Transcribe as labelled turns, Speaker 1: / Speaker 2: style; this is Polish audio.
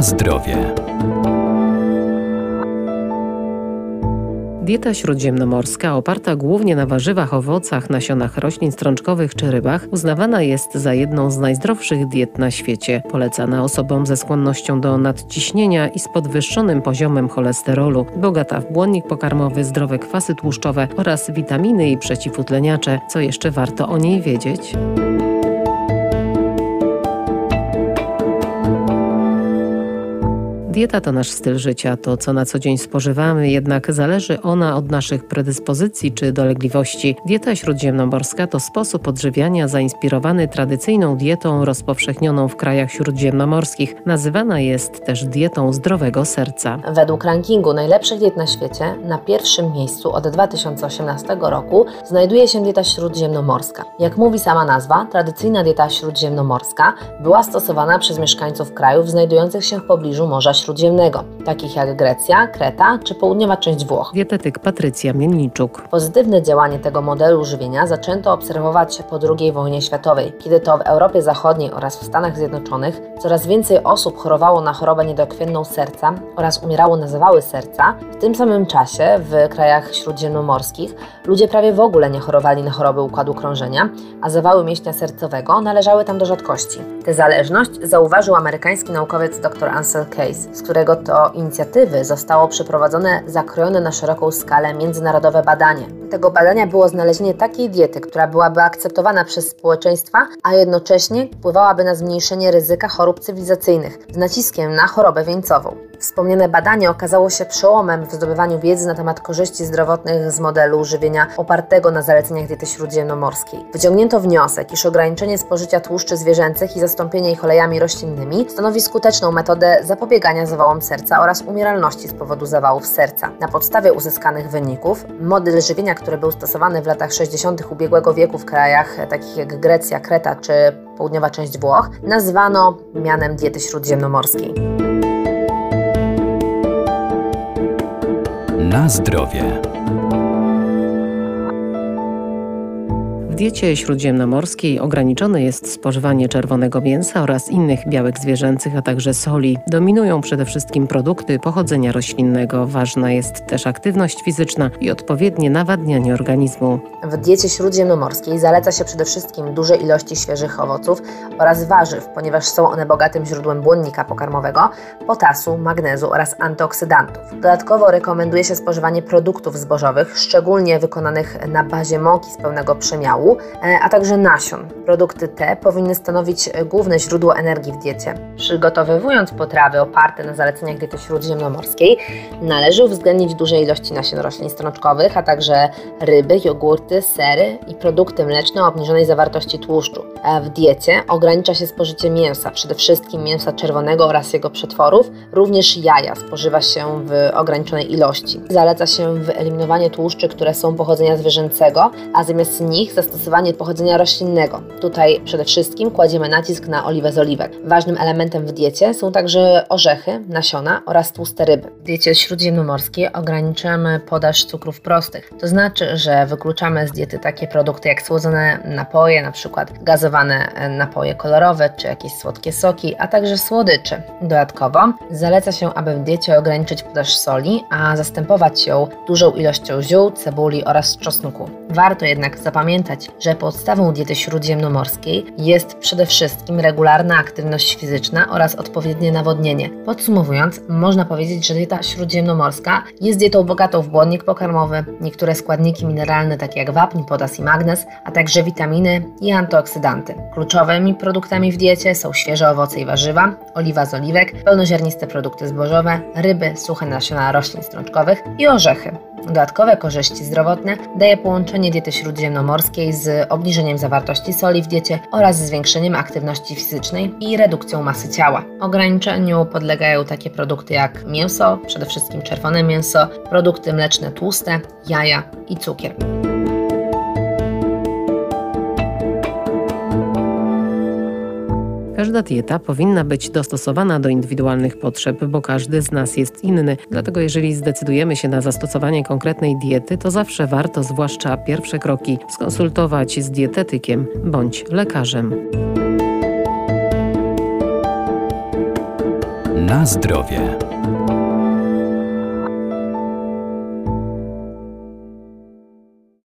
Speaker 1: Na zdrowie. Dieta śródziemnomorska, oparta głównie na warzywach, owocach, nasionach roślin strączkowych czy rybach, uznawana jest za jedną z najzdrowszych diet na świecie. Polecana osobom ze skłonnością do nadciśnienia i z podwyższonym poziomem cholesterolu, bogata w błonnik pokarmowy, zdrowe kwasy tłuszczowe oraz witaminy i przeciwutleniacze. Co jeszcze warto o niej wiedzieć? Dieta to nasz styl życia, to co na co dzień spożywamy, jednak zależy ona od naszych predyspozycji czy dolegliwości. Dieta śródziemnomorska to sposób odżywiania zainspirowany tradycyjną dietą rozpowszechnioną w krajach śródziemnomorskich. Nazywana jest też dietą zdrowego serca.
Speaker 2: Według rankingu najlepszych diet na świecie na pierwszym miejscu od 2018 roku znajduje się dieta śródziemnomorska. Jak mówi sama nazwa, tradycyjna dieta śródziemnomorska była stosowana przez mieszkańców krajów znajdujących się w pobliżu Morza Śródziemnego, takich jak Grecja, Kreta czy południowa część Włoch.
Speaker 1: Dietetyk Patrycja Mielniczuk.
Speaker 2: Pozytywne działanie tego modelu żywienia zaczęto obserwować po II wojnie światowej, kiedy to w Europie Zachodniej oraz w Stanach Zjednoczonych coraz więcej osób chorowało na chorobę niedokrwienną serca oraz umierało na zawały serca. W tym samym czasie w krajach śródziemnomorskich ludzie prawie w ogóle nie chorowali na choroby układu krążenia, a zawały mięśnia sercowego należały tam do rzadkości. Tę zależność zauważył amerykański naukowiec dr Ansel Case, z którego to inicjatywy zostało przeprowadzone zakrojone na szeroką skalę międzynarodowe badanie. Tego badania było znalezienie takiej diety, która byłaby akceptowana przez społeczeństwa, a jednocześnie wpływałaby na zmniejszenie ryzyka chorób cywilizacyjnych z naciskiem na chorobę wieńcową. Wspomniane badanie okazało się przełomem w zdobywaniu wiedzy na temat korzyści zdrowotnych z modelu żywienia opartego na zaleceniach diety śródziemnomorskiej. Wyciągnięto wniosek, iż ograniczenie spożycia tłuszczy zwierzęcych i zastąpienie ich olejami roślinnymi stanowi skuteczną metodę zapobiegania zawałom serca oraz umieralności z powodu zawałów serca. Na podstawie uzyskanych wyników model żywienia, który był stosowany w latach 60. ubiegłego wieku w krajach takich jak Grecja, Kreta czy południowa część Włoch, nazwano mianem diety śródziemnomorskiej.
Speaker 1: Na zdrowie. Diecie śródziemnomorskiej ograniczone jest spożywanie czerwonego mięsa oraz innych białek zwierzęcych, a także soli. Dominują przede wszystkim produkty pochodzenia roślinnego. Ważna jest też aktywność fizyczna i odpowiednie nawadnianie organizmu.
Speaker 2: W diecie śródziemnomorskiej zaleca się przede wszystkim duże ilości świeżych owoców oraz warzyw, ponieważ są one bogatym źródłem błonnika pokarmowego, potasu, magnezu oraz antyoksydantów. Dodatkowo rekomenduje się spożywanie produktów zbożowych, szczególnie wykonanych na bazie mąki z pełnego przemiału, E, a także nasion. Produkty te powinny stanowić główne źródło energii w diecie. Przygotowywując potrawy oparte na zaleceniach diety śródziemnomorskiej, należy uwzględnić duże ilości nasion roślin strączkowych, a także ryby, jogurty, sery i produkty mleczne o obniżonej zawartości tłuszczu. W diecie ogranicza się spożycie mięsa, przede wszystkim mięsa czerwonego oraz jego przetworów, również jaja spożywa się w ograniczonej ilości. Zaleca się wyeliminowanie tłuszczy, które są pochodzenia zwierzęcego, a zamiast nich zastosować zastosowanie pochodzenia roślinnego. Tutaj przede wszystkim kładziemy nacisk na oliwę z oliwek. Ważnym elementem w diecie są także orzechy, nasiona oraz tłuste ryby. W diecie śródziemnomorskiej ograniczamy podaż cukrów prostych. To znaczy, że wykluczamy z diety takie produkty jak słodzone napoje, na przykład gazowane napoje kolorowe czy jakieś słodkie soki, a także słodycze. Dodatkowo zaleca się, aby w diecie ograniczyć podaż soli, a zastępować ją dużą ilością ziół, cebuli oraz czosnku. Warto jednak zapamiętać, że podstawą diety śródziemnomorskiej jest przede wszystkim regularna aktywność fizyczna oraz odpowiednie nawodnienie. Podsumowując, można powiedzieć, że dieta śródziemnomorska jest dietą bogatą w błonnik pokarmowy, niektóre składniki mineralne takie jak wapń, potas i magnez, a także witaminy i antyoksydanty. Kluczowymi produktami w diecie są świeże owoce i warzywa, oliwa z oliwek, pełnoziarniste produkty zbożowe, ryby, suche nasiona roślin strączkowych i orzechy. Dodatkowe korzyści zdrowotne daje połączenie diety śródziemnomorskiej z obniżeniem zawartości soli w diecie oraz zwiększeniem aktywności fizycznej i redukcją masy ciała. Ograniczeniu podlegają takie produkty jak mięso, przede wszystkim czerwone mięso, produkty mleczne tłuste, jaja i cukier.
Speaker 1: Każda dieta powinna być dostosowana do indywidualnych potrzeb, bo każdy z nas jest inny. Dlatego jeżeli zdecydujemy się na zastosowanie konkretnej diety, to zawsze warto, zwłaszcza pierwsze kroki, skonsultować z dietetykiem bądź lekarzem.
Speaker 3: Na zdrowie.